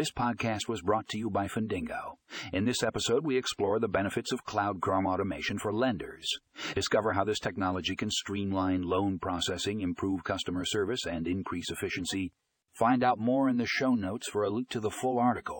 This podcast was brought to you by Fundingo. In this episode, we explore the benefits of Cloud CRM automation for lenders. Discover how this technology can streamline loan processing, improve customer service, and increase efficiency. Find out more in the show notes for a link to the full article